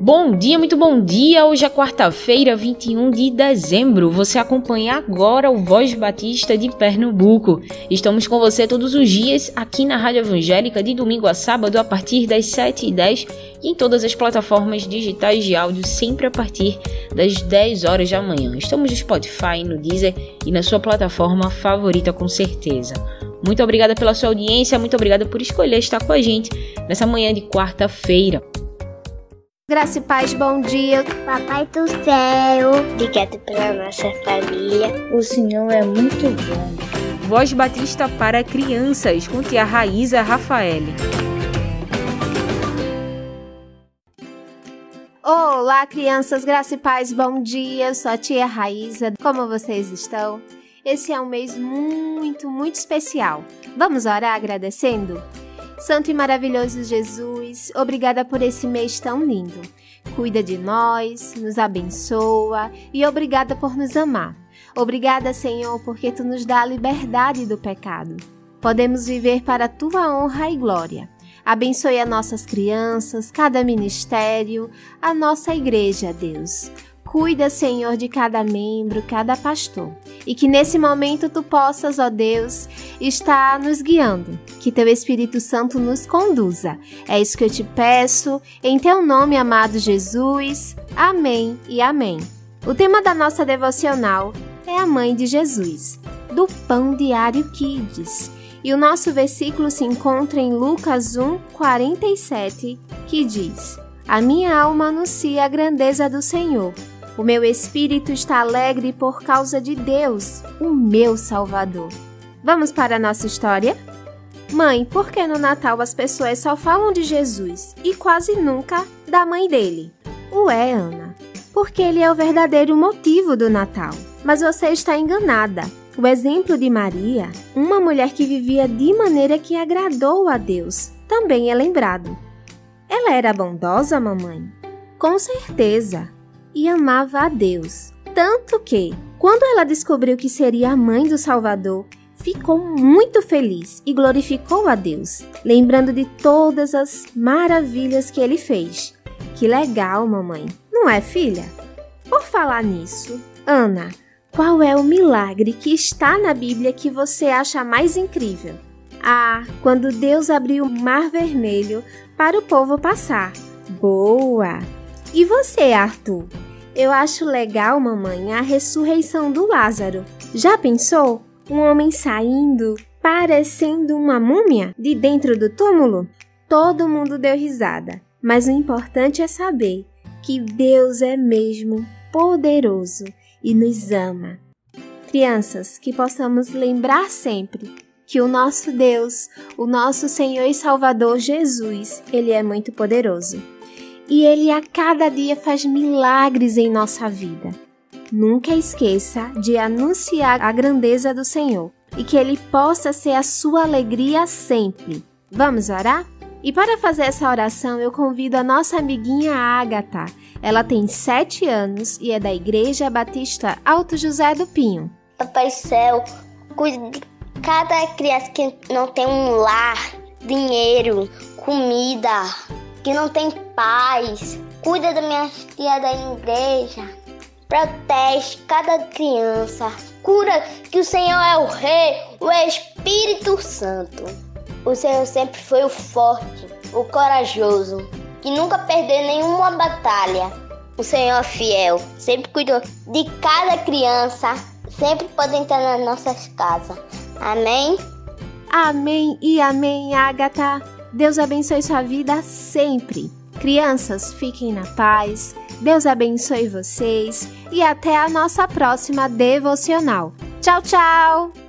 Bom dia, muito bom dia! Hoje é quarta-feira, 21 de dezembro. Você acompanha agora o Voz Batista de Pernambuco. Estamos com você todos os dias aqui na Rádio Evangélica, de domingo a sábado, a partir das 7h10 e em todas as plataformas digitais de áudio, sempre a partir das 10 horas da manhã. Estamos no Spotify, no Deezer e na sua plataforma favorita, com certeza. Muito obrigada pela sua audiência, muito obrigada por escolher estar com a gente nessa manhã de quarta-feira. Graça e paz, bom dia. Papai do céu, obrigado pela nossa família. O Senhor é muito bom. Voz Batista para crianças, com tia Raíza Rafael. Olá, crianças, graça e paz, bom dia. Eu sou a tia Raíza. Como vocês estão? Esse é um mês muito, muito especial. Vamos orar agradecendo? Santo e maravilhoso Jesus, obrigada por esse mês tão lindo. Cuida de nós, nos abençoa e obrigada por nos amar. Obrigada, Senhor, porque tu nos dá a liberdade do pecado. Podemos viver para a tua honra e glória. Abençoe as nossas crianças, cada ministério, a nossa igreja, Deus. Cuida, Senhor, de cada membro, cada pastor. E que nesse momento tu possas, ó Deus, estar nos guiando. Que teu Espírito Santo nos conduza. É isso que eu te peço, em teu nome, amado Jesus. Amém e amém. O tema da nossa devocional é a mãe de Jesus, do Pão Diário Kids. E o nosso versículo se encontra em Lucas 1, 47, que diz: A minha alma anuncia a grandeza do Senhor o meu espírito está alegre por causa de Deus, o meu Salvador. Vamos para a nossa história? Mãe, por que no Natal as pessoas só falam de Jesus e quase nunca da mãe dele? Ué, Ana, porque ele é o verdadeiro motivo do Natal. Mas você está enganada. O exemplo de Maria, uma mulher que vivia de maneira que agradou a Deus, também é lembrado. Ela era bondosa, mamãe? Com certeza e amava a Deus. Tanto que, quando ela descobriu que seria a mãe do Salvador, ficou muito feliz e glorificou a Deus, lembrando de todas as maravilhas que ele fez. Que legal, mamãe, não é, filha? Por falar nisso, Ana, qual é o milagre que está na Bíblia que você acha mais incrível? Ah, quando Deus abriu o mar vermelho para o povo passar. Boa! E você, Arthur? Eu acho legal, mamãe, a ressurreição do Lázaro. Já pensou? Um homem saindo, parecendo uma múmia, de dentro do túmulo? Todo mundo deu risada, mas o importante é saber que Deus é mesmo poderoso e nos ama. Crianças, que possamos lembrar sempre que o nosso Deus, o nosso Senhor e Salvador Jesus, ele é muito poderoso e Ele a cada dia faz milagres em nossa vida. Nunca esqueça de anunciar a grandeza do Senhor e que Ele possa ser a sua alegria sempre. Vamos orar? E para fazer essa oração, eu convido a nossa amiguinha Ágata. Ela tem sete anos e é da Igreja Batista Alto José do Pinho. Papai Céu, cuide de cada criança que não tem um lar, dinheiro, comida, que não tem paz. Cuida da minha tia da igreja. Protege cada criança. Cura que o Senhor é o Rei, o Espírito Santo. O Senhor sempre foi o forte, o corajoso, que nunca perdeu nenhuma batalha. O Senhor é fiel, sempre cuidou de cada criança, sempre pode entrar nas nossas casas. Amém? Amém e amém, Agatha. Deus abençoe sua vida sempre. Crianças, fiquem na paz. Deus abençoe vocês e até a nossa próxima devocional. Tchau, tchau!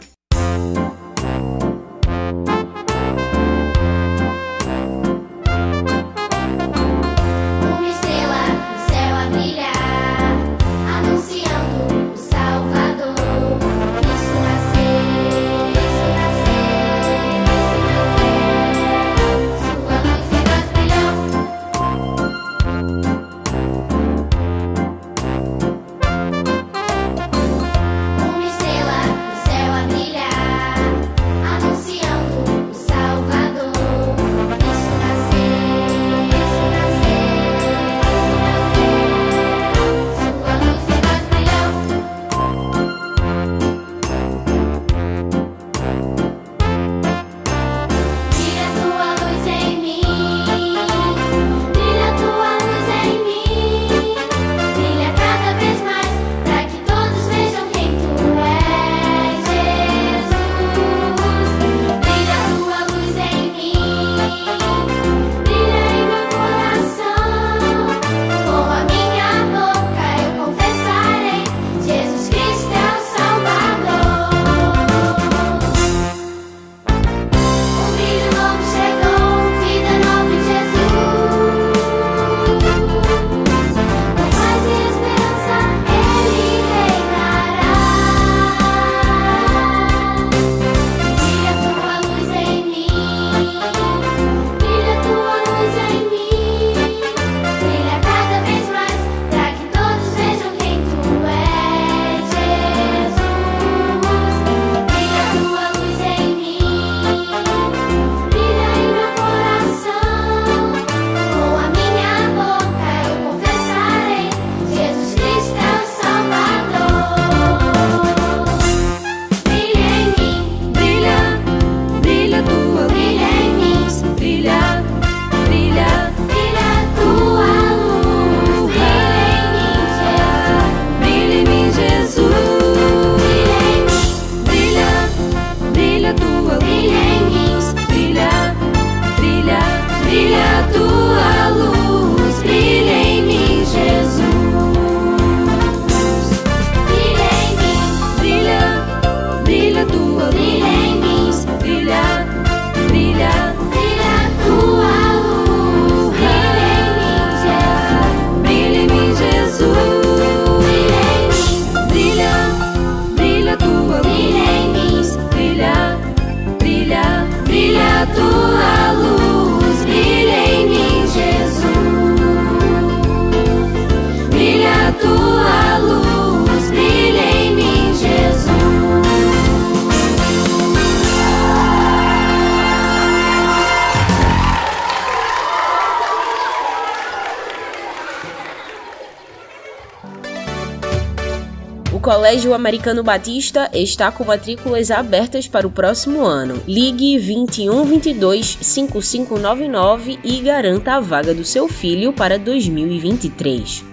Colégio Americano Batista está com matrículas abertas para o próximo ano. Ligue 21 22 5599 e garanta a vaga do seu filho para 2023.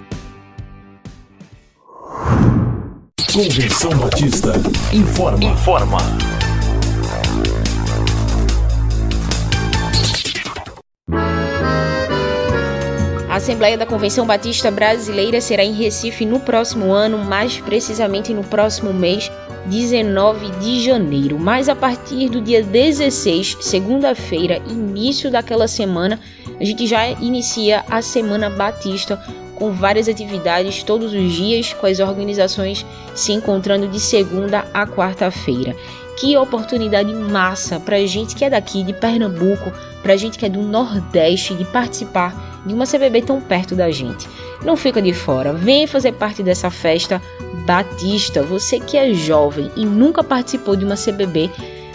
Convenção Batista informa. Informa. Assembleia da Convenção Batista Brasileira será em Recife no próximo ano, mais precisamente no próximo mês, 19 de janeiro. Mas a partir do dia 16, segunda-feira, início daquela semana, a gente já inicia a Semana Batista com várias atividades todos os dias, com as organizações se encontrando de segunda a quarta-feira. Que oportunidade massa para gente que é daqui de Pernambuco, para gente que é do Nordeste, de participar de uma CBB tão perto da gente. Não fica de fora, vem fazer parte dessa festa batista. Você que é jovem e nunca participou de uma CBB,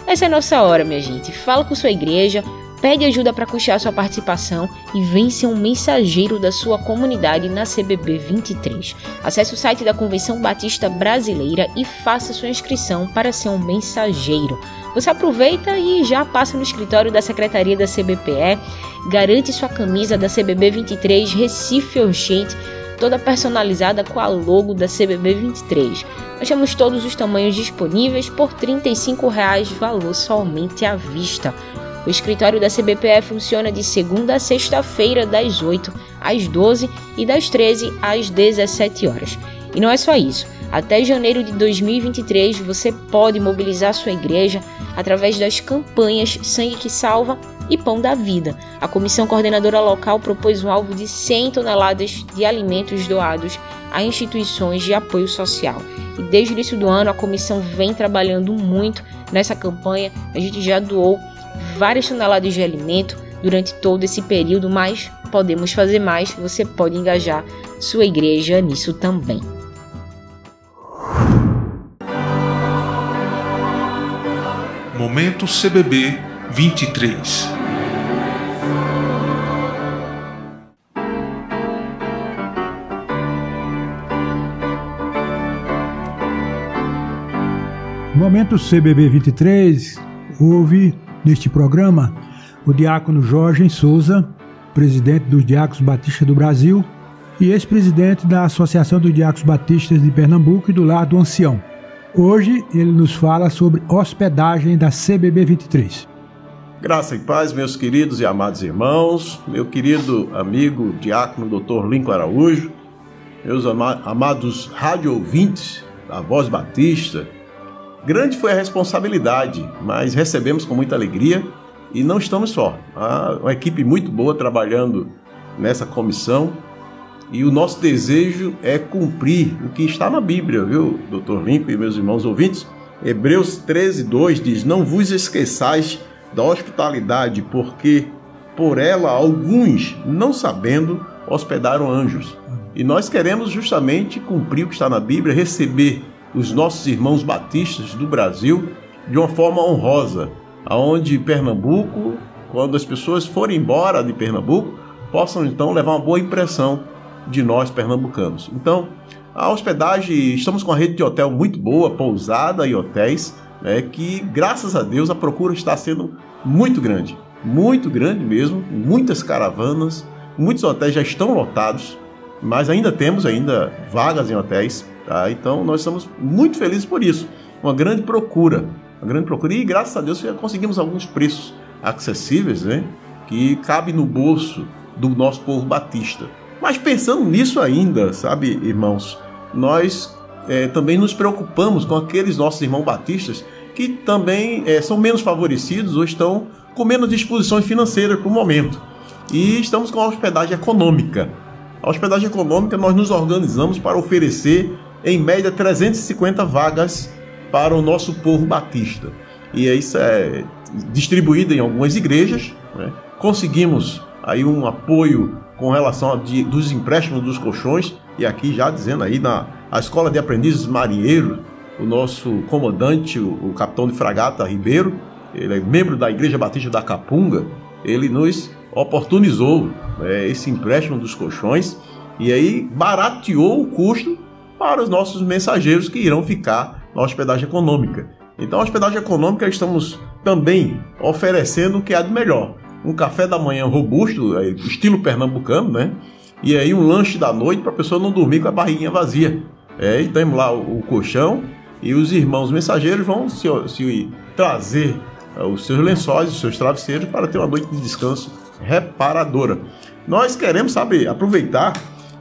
essa é a nossa hora, minha gente. Fala com sua igreja, pede ajuda para custear sua participação e vem ser um mensageiro da sua comunidade na CBB 23. Acesse o site da Convenção Batista Brasileira e faça sua inscrição para ser um mensageiro. Você aproveita e já passa no escritório da Secretaria da CBPE, garante sua camisa da CBB 23 Recife Urgente, toda personalizada com a logo da CBB 23. Nós temos todos os tamanhos disponíveis por R$ 35,00 valor somente à vista. O escritório da CBPE funciona de segunda a sexta-feira, das 8 às 12 e das 13 às 17 horas. E não é só isso. Até janeiro de 2023 você pode mobilizar sua igreja através das campanhas Sangue que Salva e Pão da Vida. A comissão coordenadora local propôs um alvo de 100 toneladas de alimentos doados a instituições de apoio social. E desde o início do ano a comissão vem trabalhando muito nessa campanha. A gente já doou várias toneladas de alimento durante todo esse período, mas podemos fazer mais. Você pode engajar sua igreja nisso também. Momento CBB 23. Momento CBB 23 houve neste programa o diácono Jorge Souza, presidente dos Diáconos Batistas do Brasil e ex-presidente da Associação dos Diáconos Batistas de Pernambuco e do Lar do Ancião. Hoje ele nos fala sobre hospedagem da CBB 23. Graça e paz, meus queridos e amados irmãos, meu querido amigo diácono Dr. Lincoln Araújo, meus ama amados rádio ouvintes da Voz Batista. Grande foi a responsabilidade, mas recebemos com muita alegria e não estamos só. Há uma equipe muito boa trabalhando nessa comissão e o nosso desejo é cumprir o que está na Bíblia, viu, doutor Limpo e meus irmãos ouvintes? Hebreus 13, 2 diz: Não vos esqueçais da hospitalidade, porque por ela alguns, não sabendo, hospedaram anjos. E nós queremos justamente cumprir o que está na Bíblia, receber os nossos irmãos batistas do Brasil de uma forma honrosa, aonde Pernambuco, quando as pessoas forem embora de Pernambuco, possam então levar uma boa impressão de nós pernambucanos. Então, a hospedagem, estamos com uma rede de hotel muito boa, pousada e hotéis, né, que graças a Deus a procura está sendo muito grande, muito grande mesmo, muitas caravanas, muitos hotéis já estão lotados, mas ainda temos ainda vagas em hotéis, tá? Então nós estamos muito felizes por isso, uma grande procura, uma grande procura e graças a Deus já conseguimos alguns preços acessíveis, né, que cabe no bolso do nosso povo batista. Mas pensando nisso ainda, sabe, irmãos, nós é, também nos preocupamos com aqueles nossos irmãos batistas que também é, são menos favorecidos ou estão com menos disposições financeiras o momento. E estamos com a hospedagem econômica. A hospedagem econômica nós nos organizamos para oferecer em média 350 vagas para o nosso povo batista. E isso é distribuída em algumas igrejas. Né? Conseguimos aí um apoio com relação a de, dos empréstimos dos colchões e aqui já dizendo aí na a escola de aprendizes marinheiro, o nosso comandante, o, o capitão de fragata Ribeiro, ele é membro da Igreja Batista da Capunga, ele nos oportunizou né, esse empréstimo dos colchões e aí barateou o custo para os nossos mensageiros que irão ficar na hospedagem econômica. Então, a hospedagem econômica estamos também oferecendo o que há de melhor. Um café da manhã robusto, estilo pernambucano, né? E aí um lanche da noite para a pessoa não dormir com a barriguinha vazia. É, e temos lá o, o, colchão e os irmãos mensageiros vão se, se trazer uh, os seus lençóis, os seus travesseiros para ter uma noite de descanso reparadora. Nós queremos, sabe, aproveitar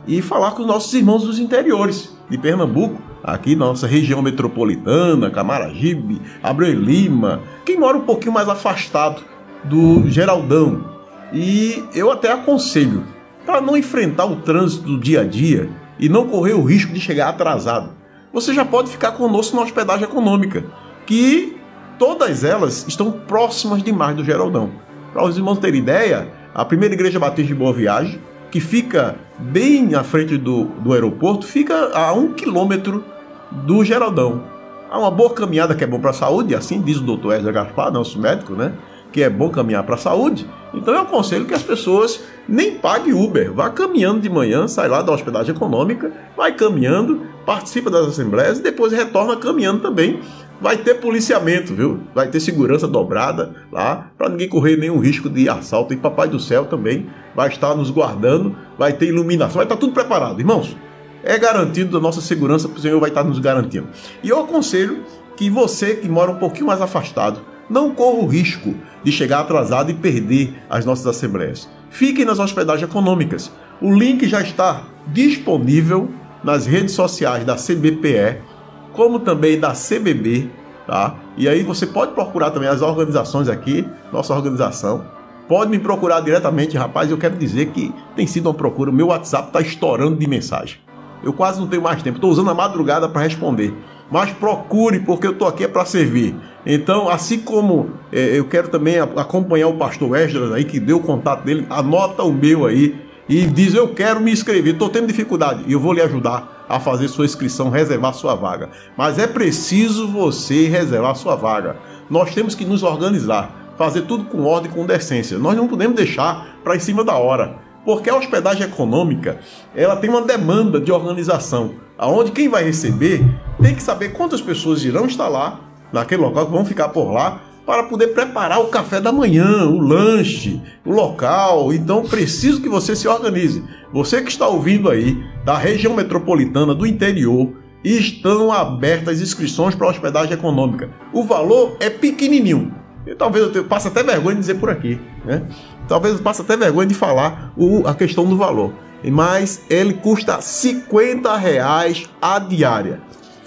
e falar com os nossos irmãos dos interiores de Pernambuco, aqui nossa região metropolitana, Camaragibe, Abreu Lima, quem mora um pouquinho mais afastado do Geraldão. E eu até aconselho, para não enfrentar o trânsito do dia a dia e não correr o risco de chegar atrasado, você já pode ficar conosco na hospedagem econômica, que todas elas estão próximas demais do Geraldão. Para os irmãos terem ideia, a primeira igreja batista de Boa Viagem que fica bem à frente do, do aeroporto, fica a um quilômetro do Geraldão. Há uma boa caminhada que é bom para a saúde, assim diz o doutor Ezra Gaspar, nosso médico, né? Que é bom caminhar para a saúde. Então eu aconselho que as pessoas nem paguem Uber, vá caminhando de manhã, sai lá da hospedagem econômica, vai caminhando, participa das assembleias e depois retorna caminhando também vai ter policiamento, viu? Vai ter segurança dobrada lá, para ninguém correr nenhum risco de assalto. E Papai do Céu também vai estar nos guardando, vai ter iluminação, vai estar tudo preparado, irmãos. É garantido a nossa segurança, o Senhor vai estar nos garantindo. E eu aconselho que você que mora um pouquinho mais afastado, não corra o risco de chegar atrasado e perder as nossas assembleias. Fique nas hospedagens econômicas. O link já está disponível nas redes sociais da CBPE como também da CBB, tá? E aí você pode procurar também as organizações aqui, nossa organização. Pode me procurar diretamente, rapaz. Eu quero dizer que tem sido uma procura. O meu WhatsApp está estourando de mensagem. Eu quase não tenho mais tempo. Estou usando a madrugada para responder. Mas procure, porque eu estou aqui é para servir. Então, assim como é, eu quero também acompanhar o pastor Esdras aí, que deu o contato dele, anota o meu aí e diz: Eu quero me inscrever, estou tendo dificuldade e eu vou lhe ajudar a fazer sua inscrição, reservar sua vaga. Mas é preciso você reservar sua vaga. Nós temos que nos organizar, fazer tudo com ordem e com decência. Nós não podemos deixar para em cima da hora. Porque a hospedagem econômica, ela tem uma demanda de organização, aonde quem vai receber tem que saber quantas pessoas irão estar lá, naquele local que vão ficar por lá, para poder preparar o café da manhã, o lanche, o local. Então preciso que você se organize. Você que está ouvindo aí da região metropolitana do interior, estão abertas inscrições para hospedagem econômica. O valor é pequenininho. E talvez eu passe até vergonha de dizer por aqui, né? Talvez eu passe até vergonha de falar o, a questão do valor. Mas ele custa 50 reais a diária.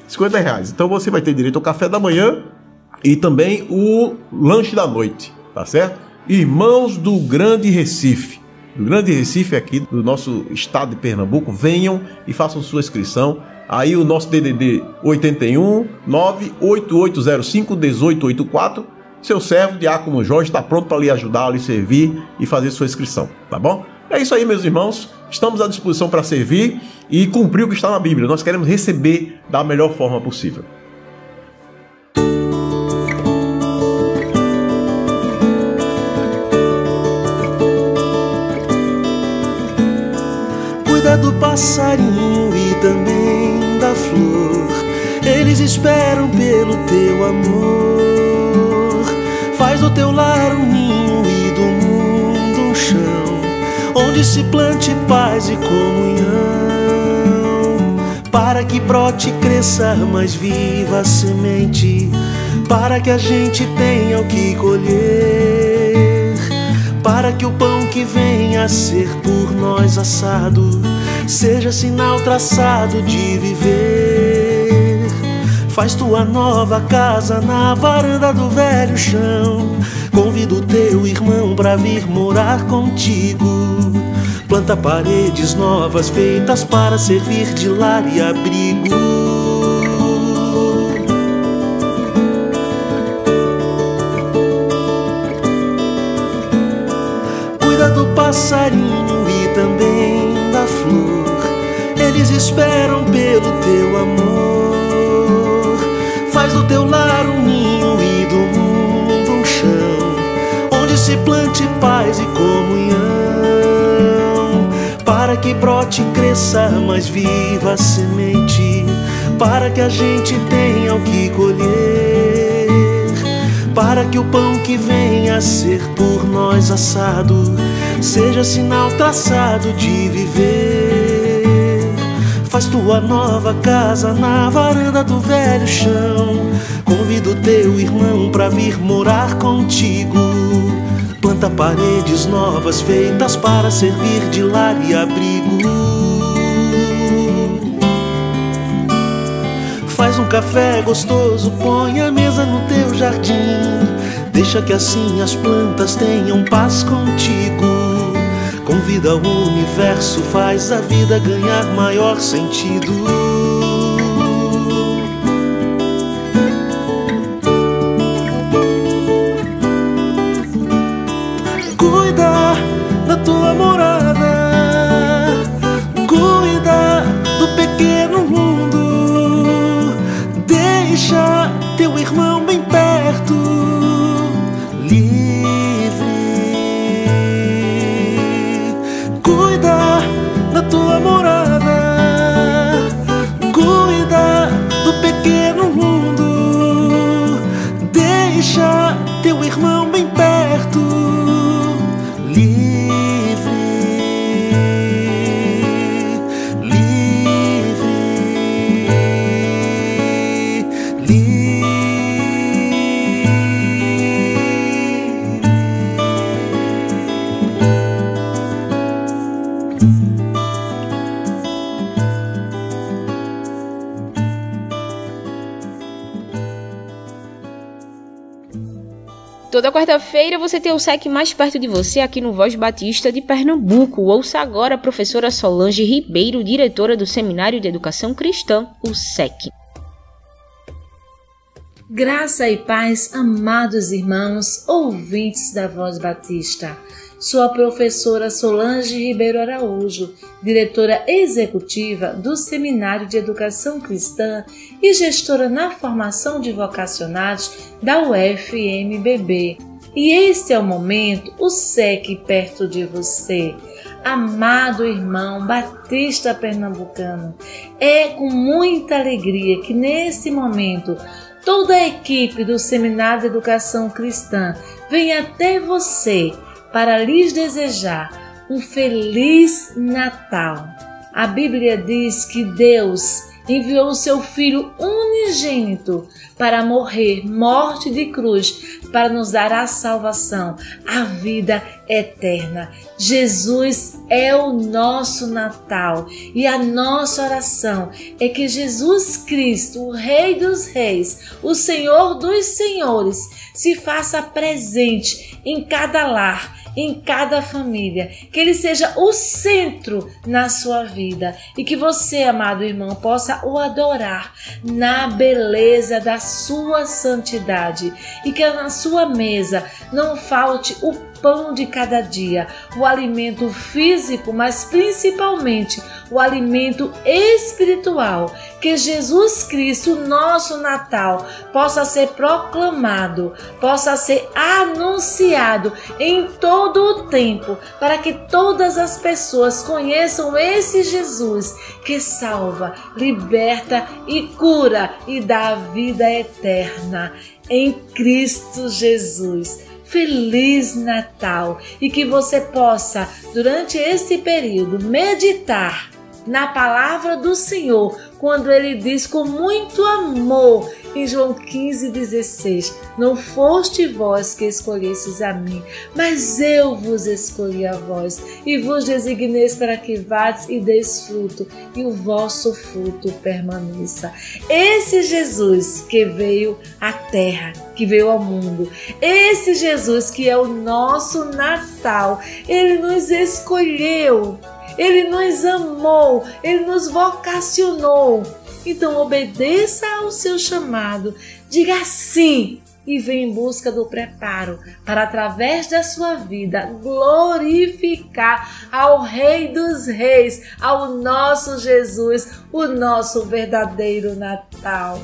50 reais. Então você vai ter direito ao café da manhã, e também o lanche da noite, tá certo? Irmãos do Grande Recife, do Grande Recife aqui do nosso estado de Pernambuco, venham e façam sua inscrição. Aí o nosso DDD 81 98805 1884. Seu servo, Diácono Jorge, está pronto para lhe ajudar, lhe servir e fazer sua inscrição, tá bom? É isso aí, meus irmãos. Estamos à disposição para servir e cumprir o que está na Bíblia. Nós queremos receber da melhor forma possível. do passarinho e também da flor. Eles esperam pelo teu amor. Faz do teu lar um ninho e do mundo um chão, onde se plante paz e comunhão. Para que brote e cresça mais viva a semente, para que a gente tenha o que colher, para que o pão que venha a ser por nós assado seja sinal traçado de viver. Faz tua nova casa na varanda do velho chão. Convido teu irmão pra vir morar contigo planta paredes novas feitas para servir de lar e abrigo. Cuida do passarinho e também da flor, eles esperam pelo teu amor. Faz do teu lar um ninho e do mundo um chão, onde se plante paz e cor que brote e cresça mais viva a semente, para que a gente tenha o que colher para que o pão que venha a ser por nós assado seja sinal traçado de viver. Faz tua nova casa na varanda do velho chão. Convido teu irmão para vir morar contigo. Planta paredes novas feitas para servir de lar e abrigo. Faz um café gostoso, põe a mesa no teu jardim. Deixa que assim as plantas tenham paz contigo. Convida o universo, faz a vida ganhar maior sentido. Quarta-feira você tem o SEC mais perto de você aqui no Voz Batista de Pernambuco. Ouça agora a professora Solange Ribeiro, diretora do Seminário de Educação Cristã, o SEC. Graça e paz, amados irmãos, ouvintes da Voz Batista. Sou a professora Solange Ribeiro Araújo, diretora executiva do Seminário de Educação Cristã e gestora na formação de vocacionados da UFMBB. E este é o momento, o SEC perto de você. Amado irmão Batista Pernambucano, é com muita alegria que nesse momento toda a equipe do Seminário de Educação Cristã vem até você para lhes desejar um feliz Natal. A Bíblia diz que Deus enviou o seu Filho unigênito para morrer morte de cruz, para nos dar a salvação, a vida eterna. Jesus é o nosso Natal e a nossa oração é que Jesus Cristo, o Rei dos Reis, o Senhor dos Senhores, se faça presente em cada lar em cada família, que ele seja o centro na sua vida. E que você, amado irmão, possa o adorar na beleza da sua santidade. E que na sua mesa não falte o pão de cada dia, o alimento físico, mas principalmente o alimento espiritual. Que Jesus Cristo, nosso Natal, possa ser proclamado, possa ser anunciado em todo o tempo, para que todas as pessoas conheçam esse Jesus que salva, liberta e cura e dá a vida eterna em Cristo Jesus. Feliz Natal e que você possa, durante esse período, meditar na palavra do Senhor, quando ele diz com muito amor em João 15,16: Não foste vós que escolhestes a mim, mas eu vos escolhi a vós, e vos designeis para que vades e deis fruto, e o vosso fruto permaneça. Esse Jesus que veio à terra, que veio ao mundo, esse Jesus que é o nosso Natal, ele nos escolheu ele nos amou, ele nos vocacionou. Então obedeça ao seu chamado, diga sim e vem em busca do preparo para, através da sua vida, glorificar ao Rei dos Reis, ao nosso Jesus, o nosso verdadeiro Natal.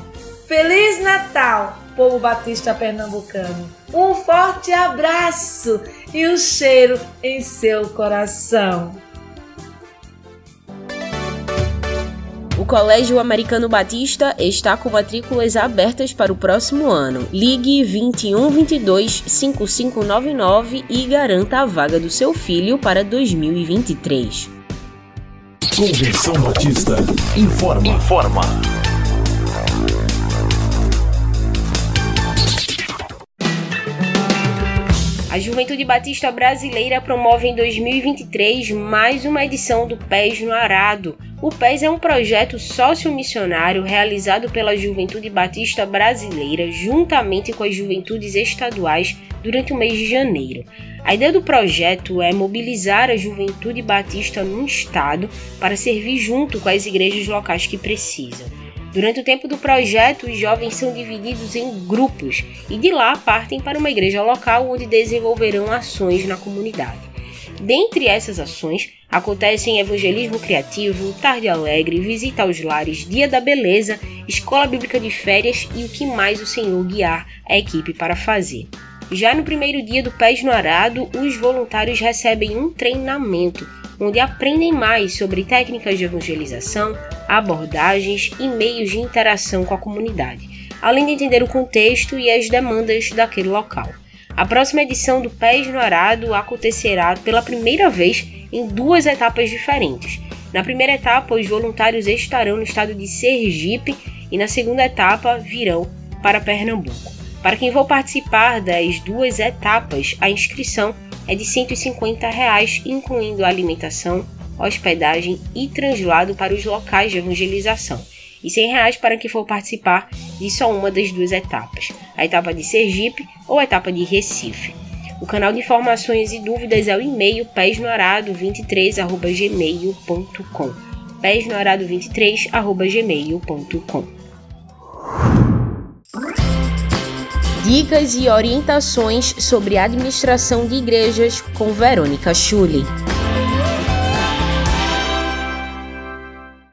Feliz Natal, povo batista pernambucano! Um forte abraço e um cheiro em seu coração. Colégio Americano Batista está com matrículas abertas para o próximo ano. Ligue 21 22 5599 e garanta a vaga do seu filho para 2023. Convenção Batista informa. Informa. A Juventude Batista Brasileira promove em 2023 mais uma edição do Pés no Arado. O Pés é um projeto sociomissionário realizado pela Juventude Batista Brasileira juntamente com as juventudes estaduais durante o mês de janeiro. A ideia do projeto é mobilizar a juventude batista no estado para servir junto com as igrejas locais que precisam. Durante o tempo do projeto, os jovens são divididos em grupos e de lá partem para uma igreja local onde desenvolverão ações na comunidade. Dentre essas ações, acontecem evangelismo criativo, tarde alegre, visita aos lares, dia da beleza, escola bíblica de férias e o que mais o Senhor guiar a equipe para fazer. Já no primeiro dia do Pés no Arado, os voluntários recebem um treinamento onde aprendem mais sobre técnicas de evangelização, abordagens e meios de interação com a comunidade, além de entender o contexto e as demandas daquele local. A próxima edição do Pés no Arado acontecerá pela primeira vez em duas etapas diferentes. Na primeira etapa, os voluntários estarão no estado de Sergipe e na segunda etapa virão para Pernambuco. Para quem for participar das duas etapas, a inscrição é de 150 reais, incluindo alimentação, hospedagem e translado para os locais de evangelização, e 100 reais para quem for participar de só uma das duas etapas, a etapa de Sergipe ou a etapa de Recife. O canal de informações e dúvidas é o e-mail pesnoarado23@gmail.com. pesnoarado23@gmail.com. Dicas e orientações sobre administração de igrejas com Verônica Schulli.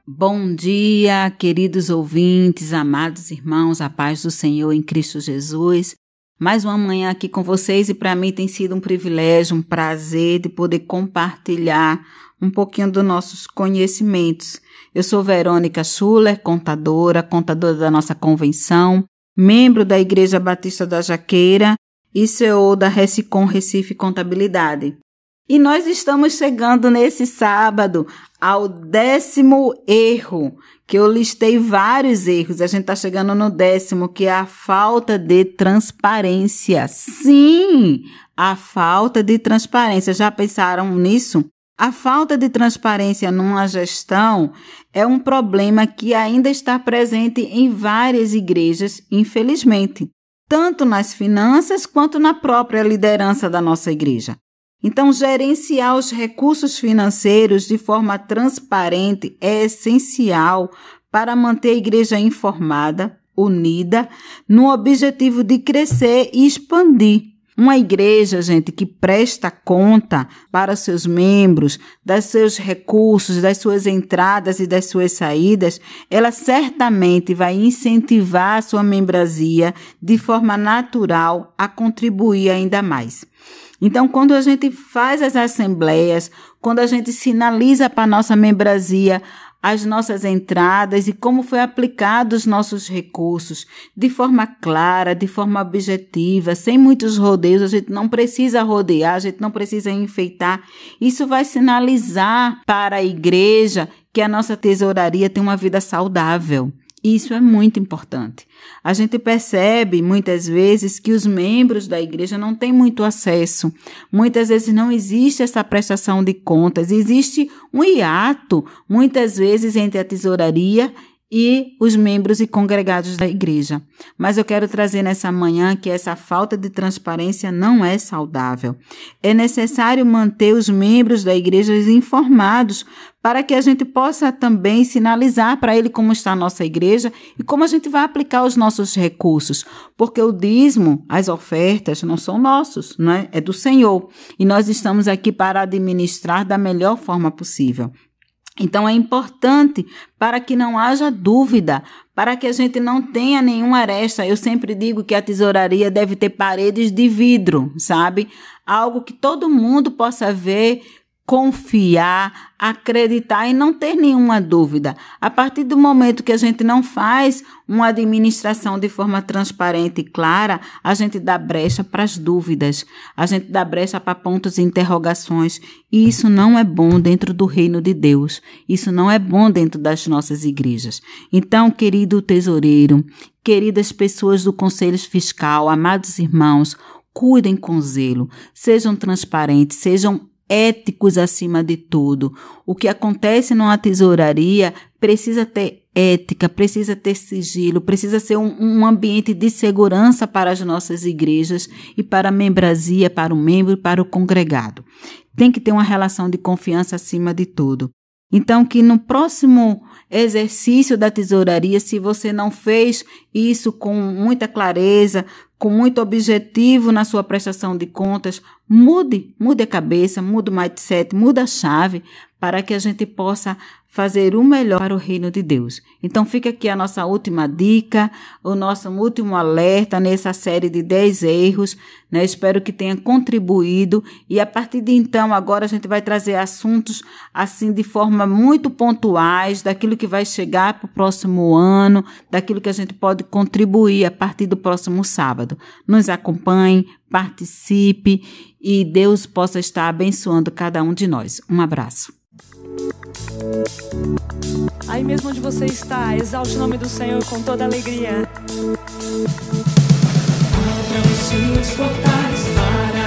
Bom dia, queridos ouvintes, amados irmãos, a paz do Senhor em Cristo Jesus. Mais uma manhã aqui com vocês e para mim tem sido um privilégio, um prazer de poder compartilhar um pouquinho dos nossos conhecimentos. Eu sou Verônica Schuller, contadora, contadora da nossa convenção, membro da Igreja Batista da Jaqueira e CEO da Recicom Recife Contabilidade. E nós estamos chegando nesse sábado ao décimo erro, que eu listei vários erros. A gente está chegando no décimo, que é a falta de transparência. Sim, a falta de transparência. Já pensaram nisso? A falta de transparência numa gestão é um problema que ainda está presente em várias igrejas, infelizmente, tanto nas finanças quanto na própria liderança da nossa igreja. Então, gerenciar os recursos financeiros de forma transparente é essencial para manter a igreja informada, unida, no objetivo de crescer e expandir uma igreja, gente, que presta conta para seus membros, dos seus recursos, das suas entradas e das suas saídas, ela certamente vai incentivar a sua membresia de forma natural a contribuir ainda mais. Então, quando a gente faz as assembleias, quando a gente sinaliza para a nossa membresia as nossas entradas e como foi aplicado os nossos recursos de forma clara, de forma objetiva, sem muitos rodeios. A gente não precisa rodear, a gente não precisa enfeitar. Isso vai sinalizar para a igreja que a nossa tesouraria tem uma vida saudável. Isso é muito importante. A gente percebe muitas vezes que os membros da igreja não têm muito acesso. Muitas vezes não existe essa prestação de contas, existe um hiato, muitas vezes, entre a tesouraria e os membros e congregados da igreja. Mas eu quero trazer nessa manhã que essa falta de transparência não é saudável. É necessário manter os membros da igreja informados para que a gente possa também sinalizar para ele como está a nossa igreja e como a gente vai aplicar os nossos recursos, porque o dízimo, as ofertas não são nossos, não é? É do Senhor. E nós estamos aqui para administrar da melhor forma possível. Então é importante para que não haja dúvida, para que a gente não tenha nenhuma aresta. Eu sempre digo que a tesouraria deve ter paredes de vidro, sabe? Algo que todo mundo possa ver confiar, acreditar e não ter nenhuma dúvida. A partir do momento que a gente não faz uma administração de forma transparente e clara, a gente dá brecha para as dúvidas, a gente dá brecha para pontos de interrogações. E isso não é bom dentro do reino de Deus. Isso não é bom dentro das nossas igrejas. Então, querido tesoureiro, queridas pessoas do Conselho Fiscal, amados irmãos, cuidem com zelo, sejam transparentes, sejam éticos acima de tudo. O que acontece numa tesouraria precisa ter ética, precisa ter sigilo, precisa ser um, um, ambiente de segurança para as nossas igrejas e para a membresia, para o membro e para o congregado. Tem que ter uma relação de confiança acima de tudo. Então, que no próximo exercício da tesouraria, se você não fez isso com muita clareza, com muito objetivo na sua prestação de contas, mude, mude a cabeça, mude o mindset, mude a chave para que a gente possa fazer o melhor para o reino de Deus. Então fica aqui a nossa última dica, o nosso último alerta nessa série de 10 erros, né? Espero que tenha contribuído e a partir de então agora a gente vai trazer assuntos assim de forma muito pontuais, daquilo que vai chegar para o próximo ano, daquilo que a gente pode contribuir a partir do próximo sábado. Nos acompanhe, participe e Deus possa estar abençoando cada um de nós. Um abraço. Aí mesmo onde você está, exalte o nome do Senhor com toda alegria. Abram-se os portais para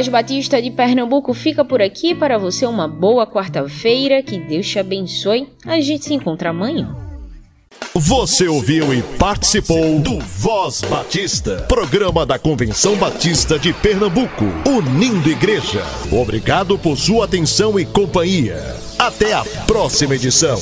Voz Batista de Pernambuco fica por aqui para você uma boa quarta-feira, que Deus te abençoe. A gente se encontra amanhã. Você ouviu e participou do Voz Batista, programa da Convenção Batista de Pernambuco, unindo igreja. Obrigado por sua atenção e companhia. Até a próxima edição.